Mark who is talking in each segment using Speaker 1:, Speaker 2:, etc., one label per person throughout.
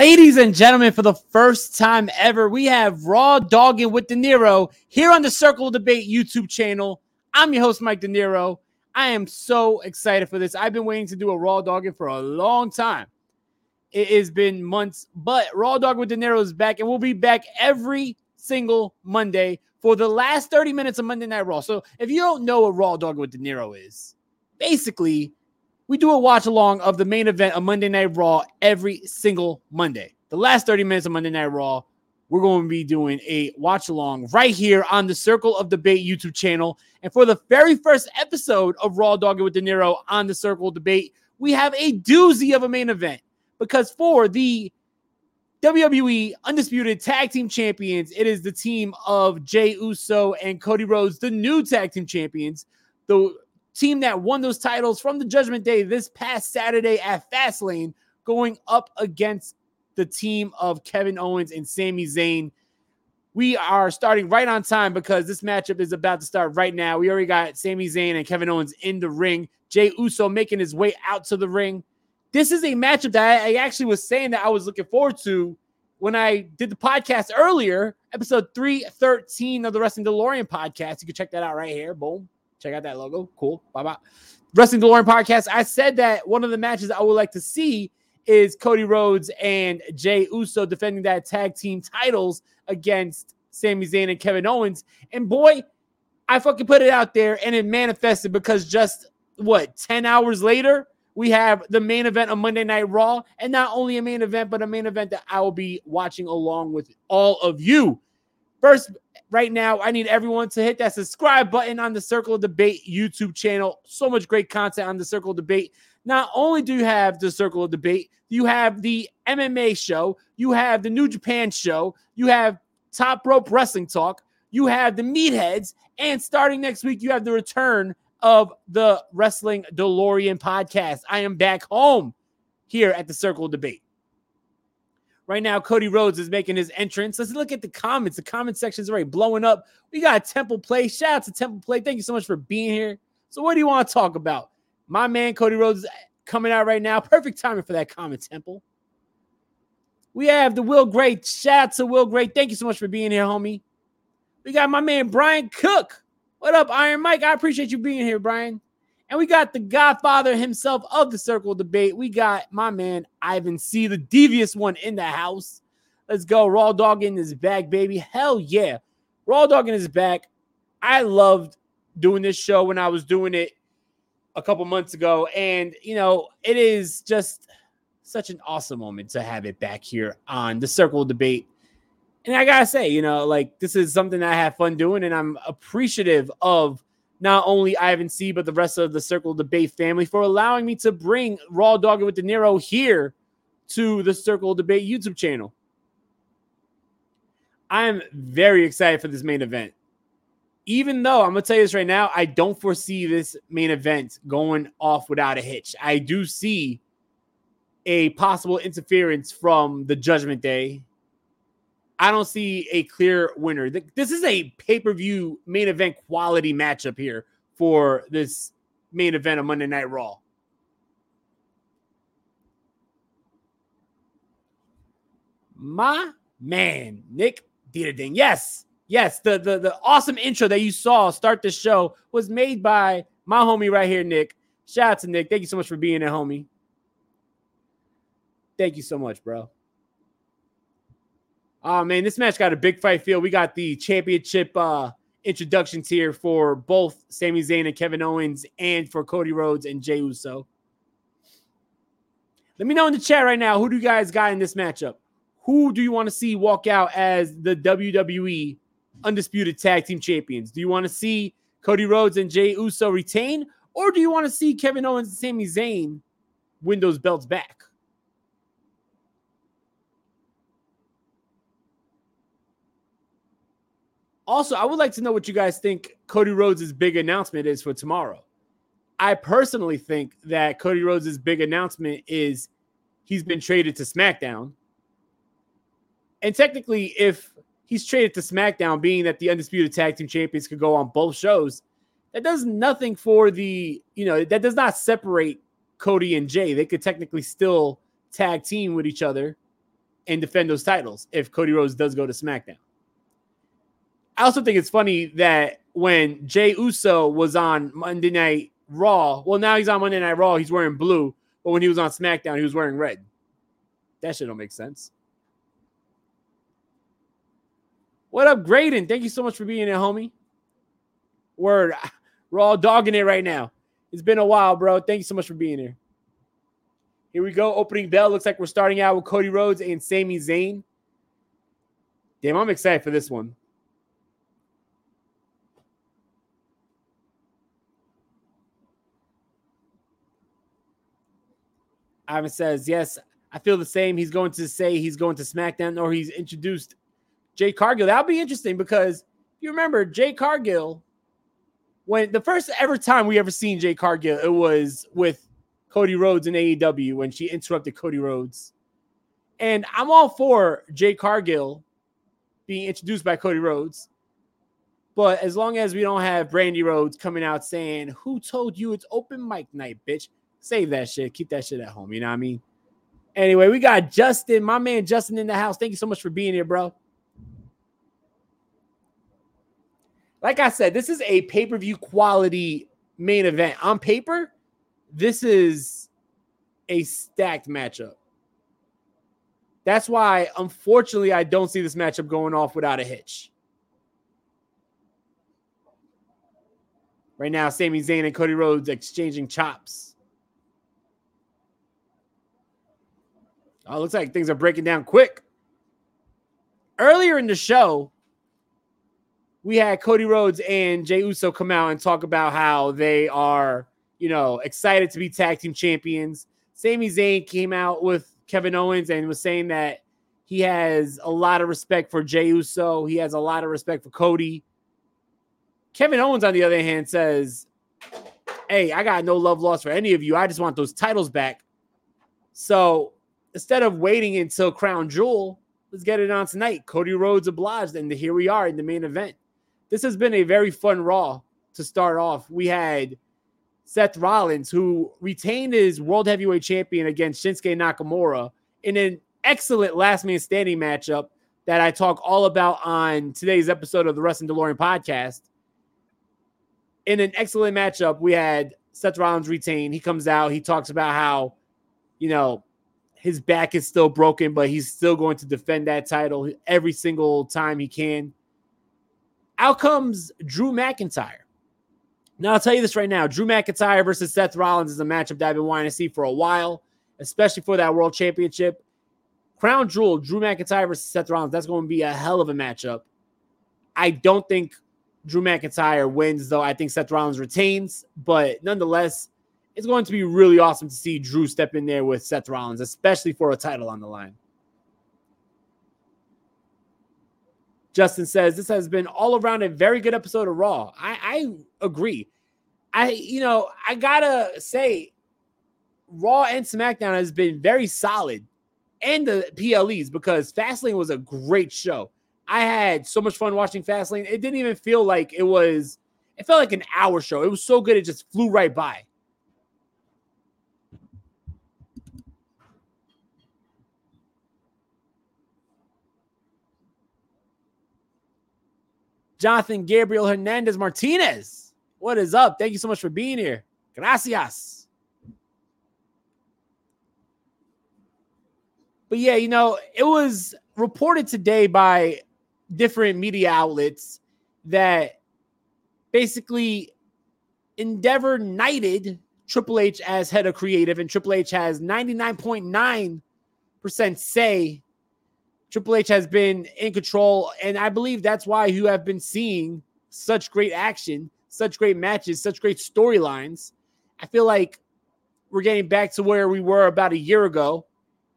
Speaker 1: Ladies and gentlemen, for the first time ever, we have Raw Dogging with Dinero here on the Circle Debate YouTube channel. I'm your host, Mike Dinero. I am so excited for this. I've been waiting to do a Raw Dogging for a long time. It has been months, but Raw Dogging with Dinero is back, and we'll be back every single Monday for the last 30 minutes of Monday Night Raw. So if you don't know what Raw Dogging with Dinero is, basically, we do a watch along of the main event of Monday Night Raw every single Monday. The last 30 minutes of Monday Night Raw, we're going to be doing a watch along right here on the Circle of Debate YouTube channel. And for the very first episode of Raw Dogging with Dinero on the Circle of Debate, we have a doozy of a main event because for the WWE Undisputed Tag Team Champions, it is the team of Jey Uso and Cody Rhodes, the new tag team champions. The team that won those titles from the Judgment Day this past Saturday at Fastlane, going up against the team of Kevin Owens and Sami Zayn. We are starting right on time because this matchup is about to start right now. We already got Sami Zayn and Kevin Owens in the ring. Jey Uso making his way out to the ring. This is a matchup that I actually was saying that I was looking forward to when I did the podcast earlier, episode 313 of the Wrestling DeLorean podcast. You can check that out right here. Boom. Check out that logo. Cool. Bye bye. Wrestling DeLorean podcast. I said that one of the matches I would like to see is Cody Rhodes and Jey Uso defending that tag team titles against Sami Zayn and Kevin Owens. And boy, I fucking put it out there and it manifested because just what 10 hours later, we have the main event of Monday Night Raw. And not only a main event, but a main event that I will be watching along with all of you. First, right now, I need everyone to hit that subscribe button on the Circle of Debate YouTube channel. So much great content on the Circle of Debate. Not only do you have the Circle of Debate, you have the MMA show, you have the New Japan show, you have Top Rope Wrestling Talk, you have the Meatheads, and starting next week, you have the return of the Wrestling DeLorean podcast. I am back home here at the Circle of Debate. Right now, Cody Rhodes is making his entrance. Let's look at the comments. The comment section is already blowing up. We got Temple Play. Shout out to Temple Play. Thank you so much for being here. So, what do you want to talk about? My man Cody Rhodes is coming out right now. Perfect timing for that comment, Temple. We have the Will Great. Shout out to Will Great. Thank you so much for being here, homie. We got my man Brian Cook. What up, Iron Mike? I appreciate you being here, Brian. And we got the godfather himself of the circle debate. We got my man Ivan C, the devious one in the house. Let's go. Raw Dog in his back, baby. Hell yeah. Raw Dog in his back. I loved doing this show when I was doing it a couple months ago. And, you know, it is just such an awesome moment to have it back here on the circle debate. And I gotta say, you know, like this is something I have fun doing, and I'm appreciative of not only Ivan C, but the rest of the Circle Debate family for allowing me to bring Raw Dogging with Dinero here to the Circle Debate YouTube channel. I am very excited for this main event. Even though I'm gonna tell you this right now, I don't foresee this main event going off without a hitch. I do see a possible interference from the Judgment Day I don't see a clear winner. This is a pay per view main event quality matchup here for this main event of Monday Night Raw. My man, Nick Dierding. Yes, yes. The, the the awesome intro that you saw start the show was made by my homie right here, Nick. Shout out to Nick. Thank you so much for being there, homie. Thank you so much, bro. Oh man, this match got a big fight feel. We got the championship uh introductions here for both Sami Zayn and Kevin Owens and for Cody Rhodes and Jey Uso. Let me know in the chat right now who do you guys got in this matchup? Who do you want to see walk out as the WWE undisputed tag team champions? Do you want to see Cody Rhodes and Jey Uso retain, or do you want to see Kevin Owens and Sami Zayn win those belts back? Also, I would like to know what you guys think Cody Rhodes' big announcement is for tomorrow. I personally think that Cody Rhodes' big announcement is he's been traded to SmackDown. And technically, if he's traded to SmackDown, being that the Undisputed Tag Team Champions could go on both shows, that does nothing for the, you know, that does not separate Cody and Jey. They could technically still tag team with each other and defend those titles if Cody Rhodes does go to SmackDown. I also think it's funny that when Jey Uso was on Monday Night Raw, well, now he's on Monday Night Raw, he's wearing blue, but when he was on SmackDown, he was wearing red. That shit don't make sense. What up, Graydon? Thank you so much for being here, homie. Word. We're all dogging it right now. It's been a while, bro. Thank you so much for being here. Here we go. Opening bell. Looks like we're starting out with Cody Rhodes and Sami Zayn. Damn, I'm excited for this one. Ivan says, yes, I feel the same. He's going to say he's going to SmackDown or he's introduced Jade Cargill. That'll be interesting because you remember Jade Cargill when the first ever time we ever seen Jade Cargill, it was with Cody Rhodes in AEW when she interrupted Cody Rhodes. And I'm all for Jade Cargill being introduced by Cody Rhodes. But as long as we don't have Brandi Rhodes coming out saying, Who told you it's open mic night, bitch? Save that shit. Keep that shit at home. You know what I mean? Anyway, we got Justin, my man Justin in the house. Thank you so much for being here, bro. Like I said, this is a pay per view quality main event. On paper, this is a stacked matchup. That's why, unfortunately, I don't see this matchup going off without a hitch. Right now, Sami Zayn and Cody Rhodes exchanging chops. Oh, looks like things are breaking down quick. Earlier in the show, we had Cody Rhodes and Jey Uso come out and talk about how they are, you know, excited to be tag team champions. Sami Zayn came out with Kevin Owens and was saying that he has a lot of respect for Jey Uso. He has a lot of respect for Cody. Kevin Owens, on the other hand, says, Hey, I got no love lost for any of you. I just want those titles back. So instead of waiting until Crown Jewel, let's get it on tonight. Cody Rhodes obliged, and here we are in the main event. This has been a very fun Raw to start off. We had Seth Rollins, who retained his World Heavyweight Champion against Shinsuke Nakamura in an excellent last man standing matchup that I talk all about on today's episode of the Wrestling DeLorean podcast. In an excellent matchup, we had Seth Rollins retain. He comes out, he talks about how, you know, his back is still broken, but he's still going to defend that title every single time he can. Out comes Drew McIntyre. Now, I'll tell you this right now Drew McIntyre versus Seth Rollins is a matchup that I've been wanting to see for a while, especially for that world championship. Crown Jewel, Drew McIntyre versus Seth Rollins, that's going to be a hell of a matchup. I don't think Drew McIntyre wins, though. I think Seth Rollins retains, but nonetheless, it's going to be really awesome to see Drew step in there with Seth Rollins, especially for a title on the line. Justin says this has been all around a very good episode of Raw. I, I agree. I you know I gotta say, Raw and SmackDown has been very solid, and the PLEs because Fastlane was a great show. I had so much fun watching Fastlane. It didn't even feel like it was. It felt like an hour show. It was so good it just flew right by. Jonathan Gabriel Hernandez Martinez. What is up? Thank you so much for being here. Gracias. But yeah, you know, it was reported today by different media outlets that basically Endeavor knighted Triple H as head of creative, and Triple H has 99.9% say Triple H has been in control, and I believe that's why you have been seeing such great action, such great matches, such great storylines. I feel like we're getting back to where we were about a year ago.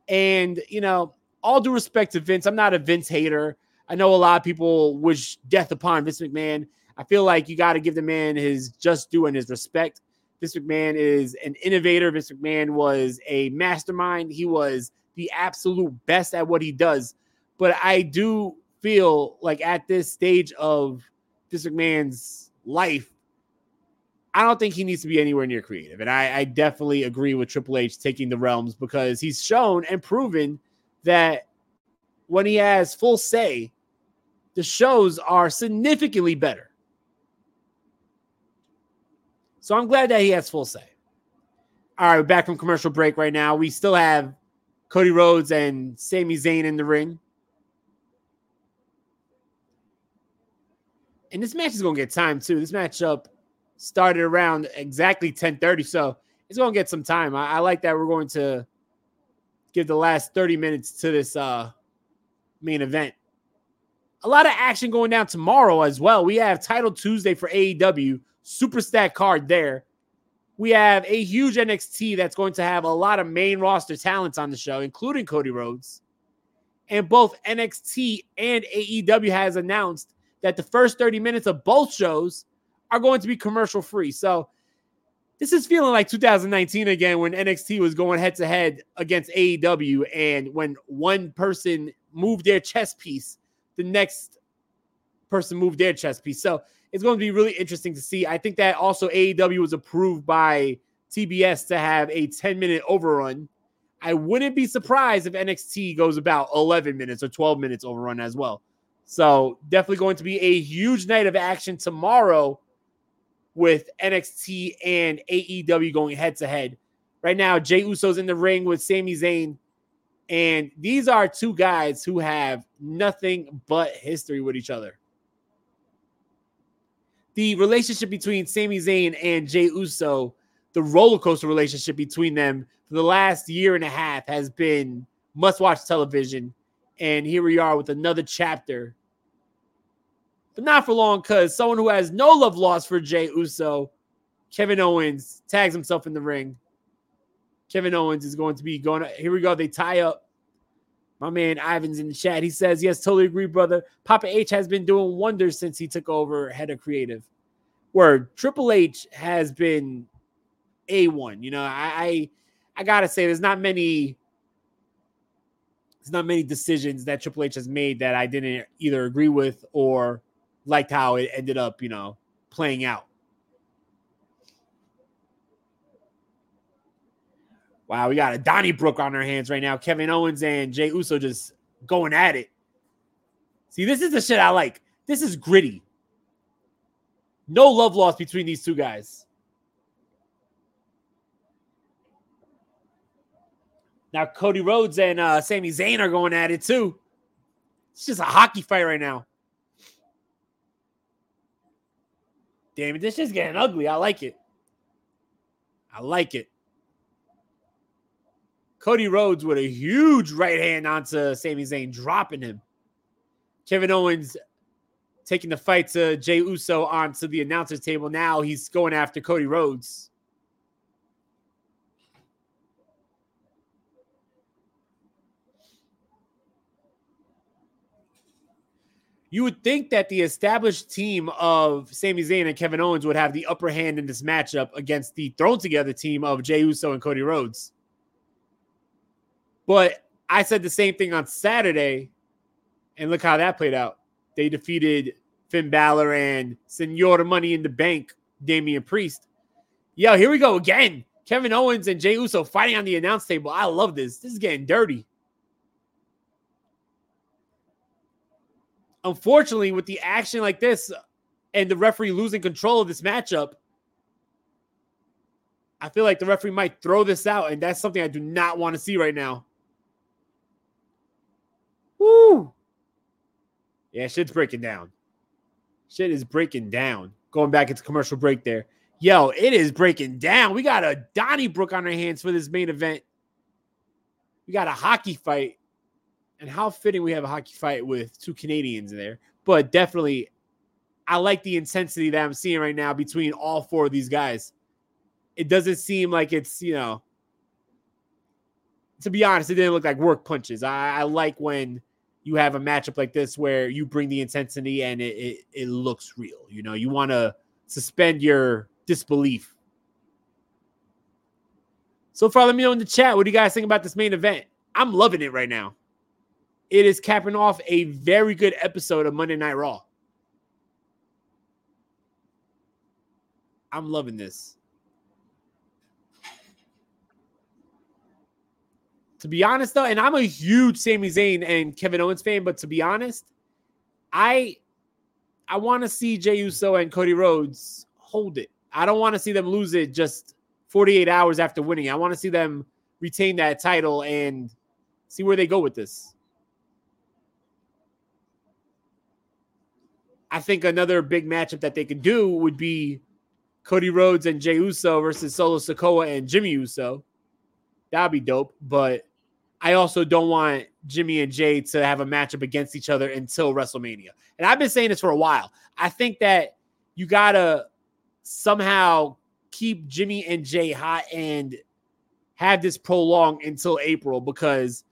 Speaker 1: And, you know, all due respect to Vince, I'm not a Vince hater. I know a lot of people wish death upon Vince McMahon. I feel like you got to give the man his just due and his respect. Vince McMahon is an innovator. Vince McMahon was a mastermind. He was the absolute best at what he does. But I do feel like at this stage of this McMahon's life, I don't think he needs to be anywhere near creative. And I, I definitely agree with Triple H taking the realms because he's shown and proven that when he has full say, the shows are significantly better. So I'm glad that he has full say. All right, we're back from commercial break right now. We still have Cody Rhodes and Sami Zayn in the ring. And this match is to get time too. This matchup started around exactly 10:30, so it's to get some time. I, I, like that we're going to give the last 30 minutes to this uh, main event. A lot of action going down tomorrow as well. We have Title Tuesday for AEW, super stack card there. We have a huge NXT that's going to have a lot of main roster talents on the show, including Cody Rhodes. And both NXT and AEW has announced that the first 30 minutes of both shows are going to be commercial free. So this is feeling like 2019 again when NXT was going head to head against AEW. And when one person moved their chess piece, the next person moved their chess piece. So it's going to be really interesting to see. I think that also AEW was approved by TBS to have a 10 minute overrun. I wouldn't be surprised if NXT goes about 11 minutes or 12 minutes overrun as well. So definitely going to be a huge night of action tomorrow with NXT and AEW going head to head. Right now, Jey Uso's in the ring with Sami Zayn. And these are two guys who have nothing but history with each other. The relationship between Sami Zayn and Jey Uso, the roller coaster relationship between them for the last year and a half has been must watch television. And here we are with another chapter but not for long because someone who has no love lost for Jey Uso, Kevin Owens, tags himself in the ring. Kevin Owens is going to be going. Here we go. They tie up. My man Ivan's in the chat. He says, Yes, totally agree, brother. Papa H has been doing wonders since he took over head of creative. Word Triple H has been A1. You know, I, I, I gotta say, there's not many there's not many decisions that Triple H has made that I didn't either agree with or liked how it ended up, you know, playing out. Wow, we got a Donnybrook on our hands right now. Kevin Owens and Jey Uso just going at it. See, this is the shit I like. This is gritty. No love lost between these two guys. Now Cody Rhodes and uh, Sami Zayn are going at it too. It's just a hockey fight right now. Damn it, this is getting ugly. I like it. I like it. Cody Rhodes with a huge right hand onto Sami Zayn, dropping him. Kevin Owens taking the fight to Jey Uso onto the announcer's table. Now he's going after Cody Rhodes. You would think that the established team of Sami Zayn and Kevin Owens would have the upper hand in this matchup against the thrown together team of Jey Uso and Cody Rhodes. But I said the same thing on Saturday, and look how that played out. They defeated Finn Balor and Senor Money in the Bank, Damian Priest. Yo, here we go again. Kevin Owens and Jey Uso fighting on the announce table. I love this. This is getting dirty. Unfortunately, with the action like this and the referee losing control of this matchup, I feel like the referee might throw this out, and that's something I do not want to see right now. Woo! Yeah, shit's breaking down. Shit is breaking down. Going back into commercial break there. Yo, it is breaking down. We got a Donnybrook on our hands for this main event. We got a hockey fight and how fitting we have a hockey fight with two Canadians there. But definitely, I like the intensity that I'm seeing right now between all four of these guys. It doesn't seem like it's, you know, to be honest, it didn't look like work punches. I, I like when you have a matchup like this where you bring the intensity and it, it, it looks real. You know, you want to suspend your disbelief. So far, let me know in the chat what do you guys think about this main event? I'm loving it right now it is capping off a very good episode of Monday Night Raw. I'm loving this. To be honest, though, and I'm a huge Sami Zayn and Kevin Owens fan, but to be honest, I I want to see Jey Uso and Cody Rhodes hold it. I don't want to see them lose it just 48 hours after winning. I want to see them retain that title and see where they go with this. I think another big matchup that they could do would be Cody Rhodes and Jey Uso versus Solo Sikoa and Jimmy Uso. That'd be dope. But I also don't want Jimmy and Jey to have a matchup against each other until WrestleMania. And I've been saying this for a while. I think that you gotta somehow keep Jimmy and Jey hot and have this prolong until April because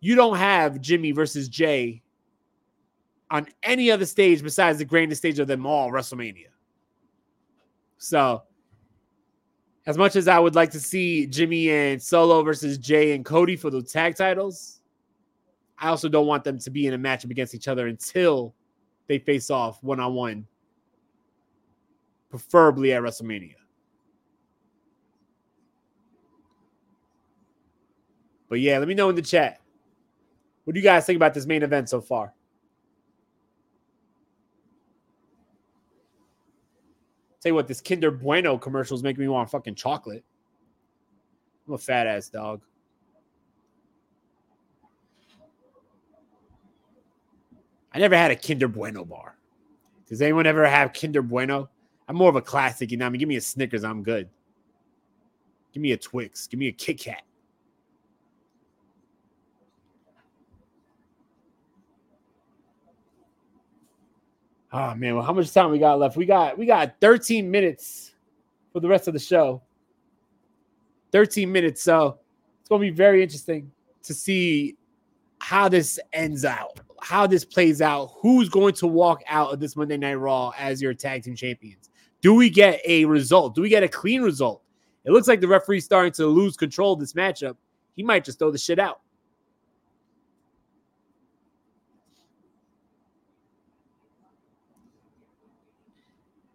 Speaker 1: you don't have Jimmy versus Jey on any other stage besides the grandest stage of them all, WrestleMania. So, as much as I would like to see Jimmy and Solo versus Jey and Cody for the tag titles, I also don't want them to be in a matchup against each other until they face off one on one, preferably at WrestleMania. But yeah, let me know in the chat. What do you guys think about this main event so far? Tell you what, this Kinder Bueno commercial is making me want fucking chocolate. I'm a fat ass dog. I never had a Kinder Bueno bar. Does anyone ever have Kinder Bueno? I'm more of a classic, you know. I mean, give me a Snickers, I'm good. Give me a Twix. Give me a Kit Kat. Oh man, well, how much time we got left? We got we got 13 minutes for the rest of the show. 13 minutes. So it's gonna be very interesting to see how this ends out, how this plays out, who's going to walk out of this Monday Night Raw as your tag team champions. Do we get a result? Do we get a clean result? It looks like the referee's starting to lose control of this matchup. He might just throw the shit out.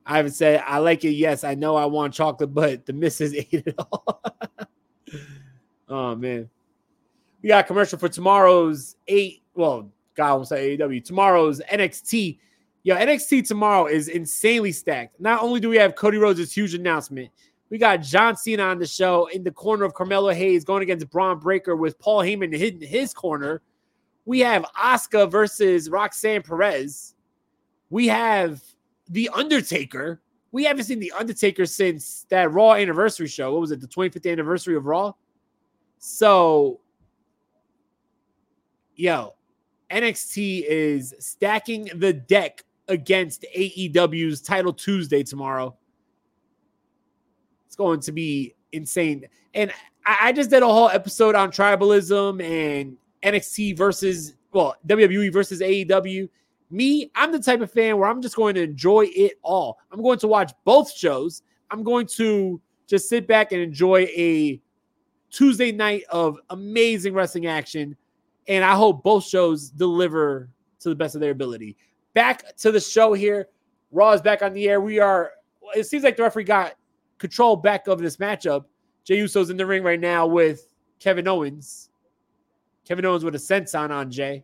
Speaker 1: I haven't said I like it. Yes, I know I want chocolate, but the missus ate it all. oh man. We got commercial for tomorrow's eight. Well, God won't say AEW. Tomorrow's NXT. Yo, NXT tomorrow is insanely stacked. Not only do we have Cody Rhodes' huge announcement, we got John Cena on the show in the corner of Carmelo Hayes going against Bron Breakker with Paul Heyman hitting his corner. We have Asuka versus Roxanne Perez. We have the Undertaker. We haven't seen The Undertaker since that Raw anniversary show. What was it? The 25th anniversary of Raw? So, yo, NXT is stacking the deck against AEW's Title Tuesday tomorrow. It's going to be insane. And I, I just did a whole episode on tribalism and NXT versus, well, WWE versus AEW. Me, I'm the type of fan where I'm just going to enjoy it all. I'm going to watch both shows. I'm going to just sit back and enjoy a Tuesday night of amazing wrestling action. And I hope both shows deliver to the best of their ability. Back to the show here. Raw is back on the air. We are, it seems like the referee got control back of this matchup. Jey Uso's in the ring right now with Kevin Owens. Kevin Owens with a senton on Jey.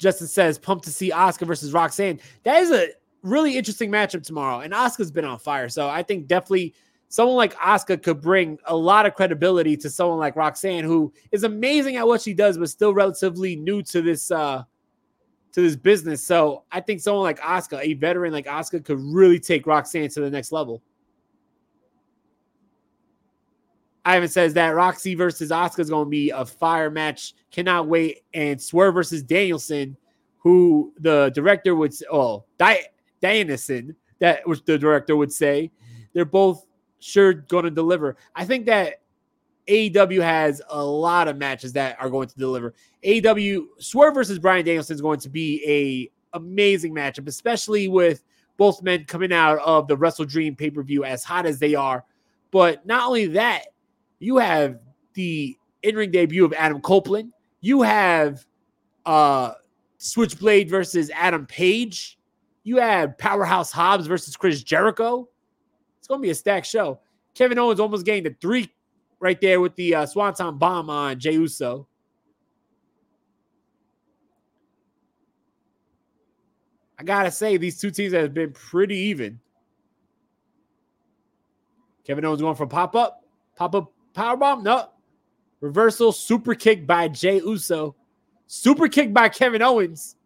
Speaker 1: Justin says, pumped to see Asuka versus Roxanne. That is a really interesting matchup tomorrow. And Asuka's been on fire. So I think definitely someone like Asuka could bring a lot of credibility to someone like Roxanne, who is amazing at what she does, but still relatively new to this uh to this business. So I think someone like Asuka, a veteran like Asuka, could really take Roxanne to the next level. Ivan says that Roxy versus Asuka is going to be a fire match. Cannot wait. And Swerve versus Danielson, who the director would say, oh, Di- Danielson, that which the director would say, they're both sure going to deliver. I think that AEW has a lot of matches that are going to deliver. AEW Swerve versus Bryan Danielson is going to be a amazing matchup, especially with both men coming out of the Wrestle Dream pay per view as hot as they are. But not only that, you have the in-ring debut of Adam Copeland. You have uh Switchblade versus Adam Page. You had Powerhouse Hobbs versus Chris Jericho. It's going to be a stacked show. Kevin Owens almost gained a three right there with the uh, Swanton bomb on Jey Uso. I gotta say, these two teams have been pretty even. Kevin Owens going for pop up, pop up power bomb. No, reversal super kick by Jey Uso, super kick by Kevin Owens.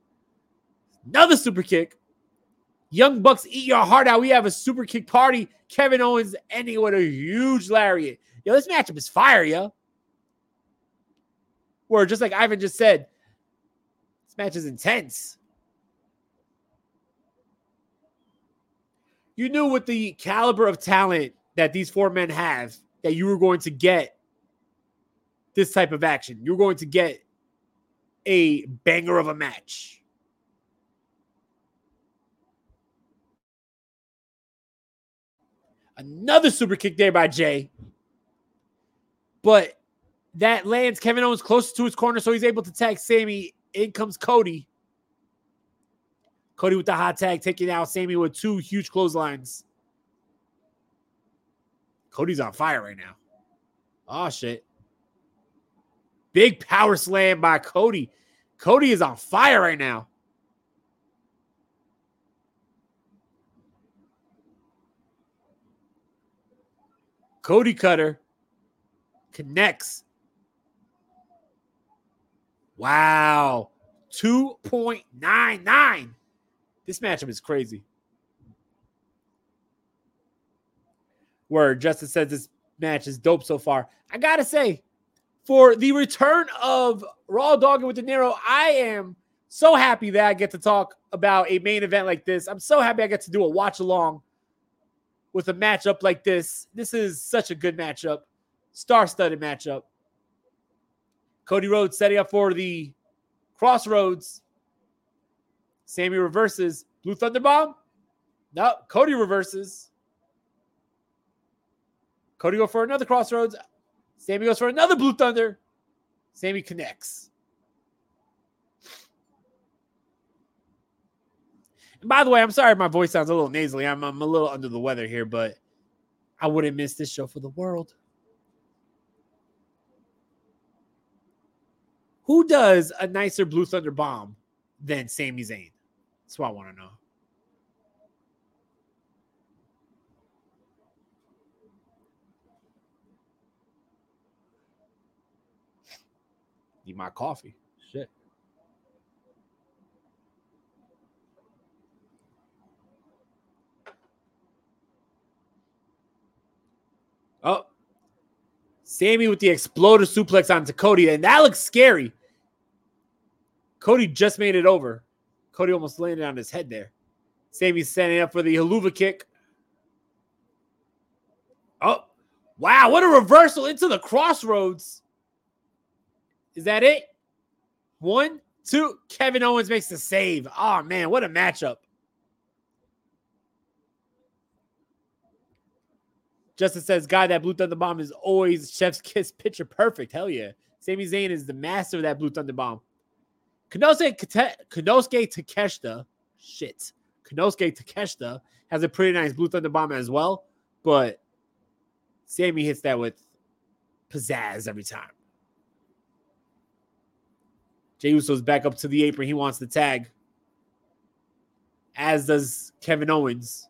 Speaker 1: Another super kick. Young Bucks eat your heart out. We have a super kick party. Kevin Owens ending with a huge lariat. Yo, this matchup is fire, yo. Where just like Ivan just said, this match is intense. you knew with the caliber of talent that these four men have that you were going to get this type of action. You're going to get a banger of a match. Another super kick there by Jey. But that lands Kevin Owens closer to his corner, so he's able to tag Sami. In comes Cody. Cody with the hot tag, taking out Sami with two huge clotheslines. Cody's on fire right now. Oh, shit. Big power slam by Cody. Cody is on fire right now. Cody Cutter connects. Wow. 2.99. This matchup is crazy. Where Justin says this match is dope so far. I gotta say, for the return of Raw Dogging with Dinero, I am so happy that I get to talk about a main event like this. I'm so happy I get to do a watch along with a matchup like this. This is such a good matchup, star studded matchup. Cody Rhodes setting up for the Crossroads Sami reverses. Blue Thunder Bomb? No. Cody reverses. Cody goes for another crossroads. Sami goes for another Blue Thunder. Sami connects. And by the way, I'm sorry my voice sounds a little nasally. I'm, I'm a little under the weather here, but I wouldn't miss this show for the world. Who does a nicer Blue Thunder bomb than Sami Zayn? That's what I want to know. Need my coffee. Shit. Oh, Sami with the exploder suplex onto Cody, and that looks scary. Cody just made it over. Cody almost landed on his head there. Sami's setting up for the Helluva kick. Oh, wow. What a reversal into the Cross Rhodes. Is that it? One, two. Kevin Owens makes the save. Oh, man. What a matchup. Justin says, "Guy, that Blue Thunder Bomb is always Chef's Kiss picture perfect. Hell yeah. Sami Zayn is the master of that Blue Thunder Bomb. Konosuke, Konosuke Takeshita, shit. Konosuke Takeshita has a pretty nice Blue Thunder Bomb as well, but Sami hits that with pizzazz every time. Jey Uso's back up to the apron. He wants the tag, as does Kevin Owens.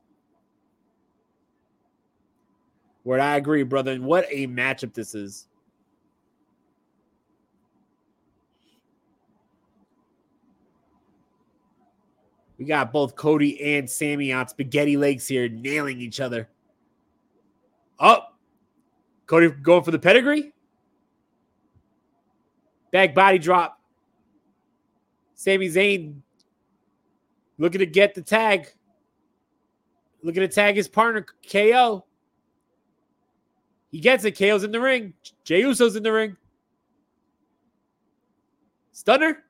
Speaker 1: Where I agree, brother. And what a matchup this is. We got both Cody and Sami on spaghetti legs here, nailing each other. Oh, Cody going for the pedigree. Back body drop. Sami Zayn looking to get the tag. Looking to tag his partner, KO. He gets it. KO's in the ring. Jey Uso's in the ring. Stunner.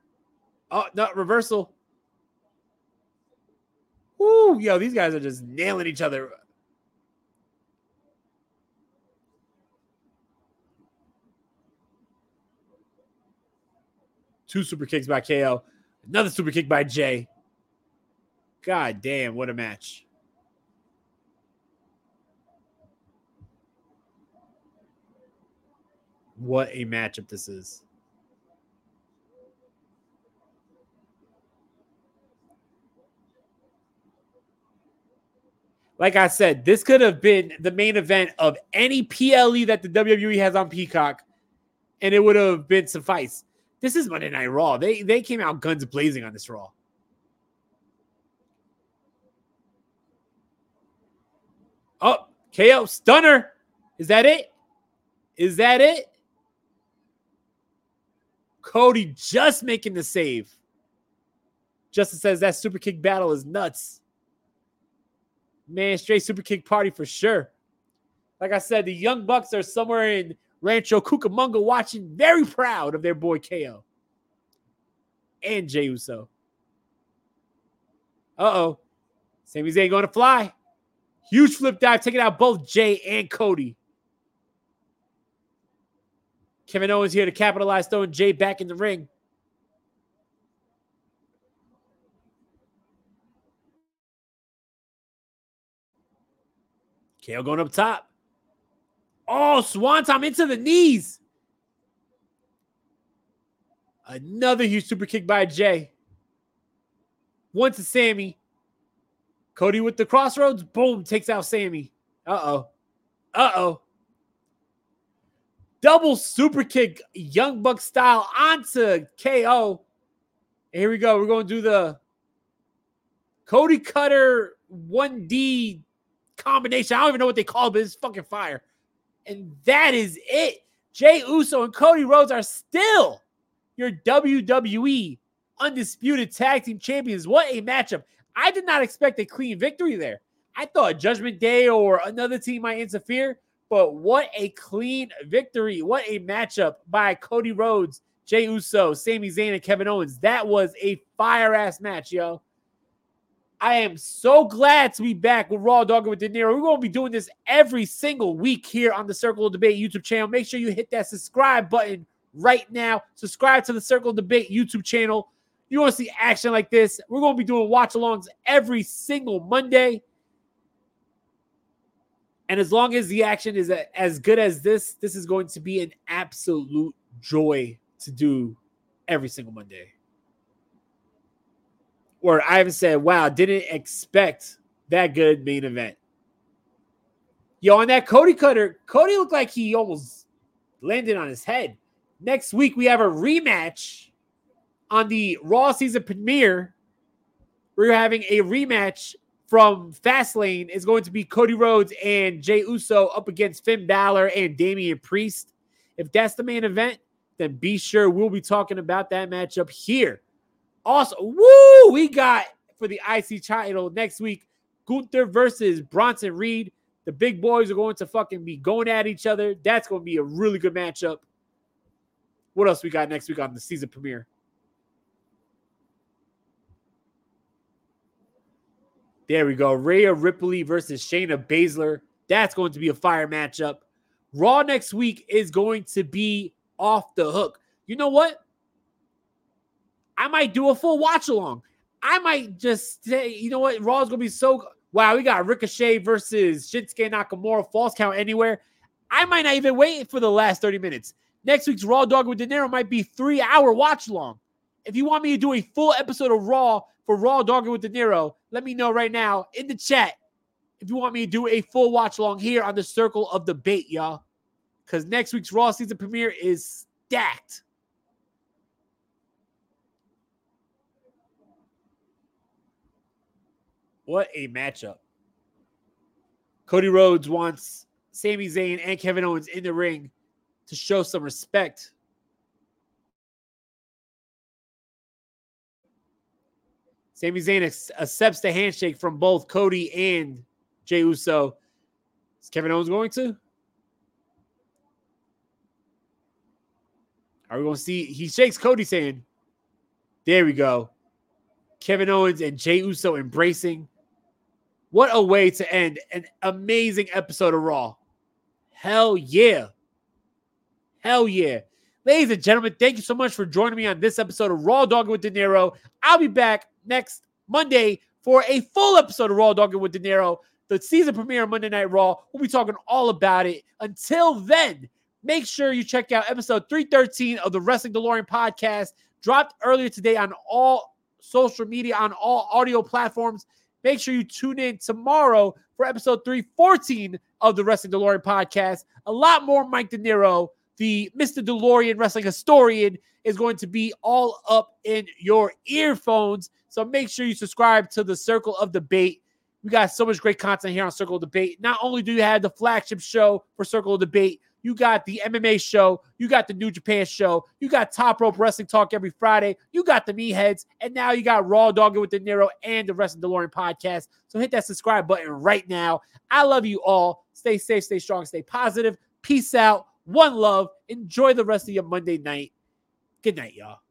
Speaker 1: Oh, no, reversal. Woo, yo, these guys are just nailing each other. Two super kicks by KO. Another super kick by Jey. God damn, what a match. What a matchup this is. Like I said, this could have been the main event of any PLE that the WWE has on Peacock, and it would have been suffice. This is Monday Night Raw. They they came out guns blazing on this Raw. Oh, KO stunner. Is that it? Is that it? Cody just making the save. Justin says that super kick battle is nuts. Man, straight super kick party for sure. Like I said, the Young Bucks are somewhere in Rancho Cucamonga watching, very proud of their boy KO and Jey Uso. Uh oh. Sami Zayn going to fly. Huge flip dive, taking out both Jey and Cody. Kevin Owens here to capitalize, throwing Jey back in the ring. KO going up top. Oh, Swanton into the knees. Another huge super kick by Jey. One to Sami. Cody with the Cross Rhodes. Boom. Takes out Sami. Uh oh. Uh oh. Double super kick, Young Buck style onto KO. Here we go. We're going to do the Cody Cutter 1D combination. I don't even know what they call it, but it's fucking fire. And that is it. Jey Uso and Cody Rhodes are still your WWE undisputed tag team champions. What a matchup. I did not expect a clean victory there. I thought Judgment Day or another team might interfere, but what a clean victory. What a matchup by Cody Rhodes, Jey Uso, Sami Zayn, and Kevin Owens. That was a fire ass match, yo. I am so glad to be back with Raw Dog with Dinero. We're going to be doing this every single week here on the Circle of Debate YouTube channel. Make sure you hit that subscribe button right now. Subscribe to the Circle of Debate YouTube channel. You want to see action like this? We're going to be doing watch alongs every single Monday. And as long as the action is as good as this, this is going to be an absolute joy to do every single Monday where Ivan said, wow, didn't expect that good main event. Yo, on that Cody Cutter, Cody looked like he almost landed on his head. Next week, we have a rematch on the Raw season premiere. We're having a rematch from Fastlane. It's going to be Cody Rhodes and Jey Uso up against Finn Balor and Damian Priest. If that's the main event, then be sure we'll be talking about that matchup here also, woo, we got for the IC title next week Gunther versus Bronson Reed. The big boys are going to fucking be going at each other. That's going to be a really good matchup. What else we got next week on the season premiere? There we go. Rhea Ripley versus Shayna Baszler. That's going to be a fire matchup. Raw next week is going to be off the hook. You know what? I might do a full watch along. I might just say, you know what, Raw's gonna be so wow. We got Ricochet versus Shinsuke Nakamura, false count anywhere. I might not even wait for the last 30 minutes. Next week's Raw Dog with Dinero might be three hour watch long. If you want me to do a full episode of Raw for Raw Dog with Dinero, let me know right now in the chat if you want me to do a full watch along here on the Circle of Debate, y'all. Because next week's Raw season premiere is stacked. What a matchup. Cody Rhodes wants Sami Zayn and Kevin Owens in the ring to show some respect. Sami Zayn accepts the handshake from both Cody and Jey Uso. Is Kevin Owens going to? Are we going to see? He shakes Cody saying, There we go. Kevin Owens and Jey Uso embracing. What a way to end an amazing episode of Raw. Hell yeah. Hell yeah. Ladies and gentlemen, thank you so much for joining me on this episode of Raw Dog with Dinero. I'll be back next Monday for a full episode of Raw Dogging with Dinero, the season premiere of Monday Night Raw. We'll be talking all about it. Until then, make sure you check out episode 313 of the Wrestling DeLorean podcast, dropped earlier today on all social media, on all audio platforms. Make sure you tune in tomorrow for episode 314 of the Wrestling DeLorean podcast. A lot more Mike Dinero, the Mr. DeLorean wrestling historian, is going to be all up in your earphones. So make sure you subscribe to the Circle of Debate. We got so much great content here on Circle of Debate. Not only do you have the flagship show for Circle of Debate, you got the MMA show, you got the New Japan show, you got Top Rope Wrestling Talk every Friday, you got the Meatheads, and now you got Raw Dogging with Dinero and the Wrestling DeLorean podcast. So hit that subscribe button right now. I love you all. Stay safe, stay strong, stay positive. Peace out. One love. Enjoy the rest of your Monday night. Good night, y'all.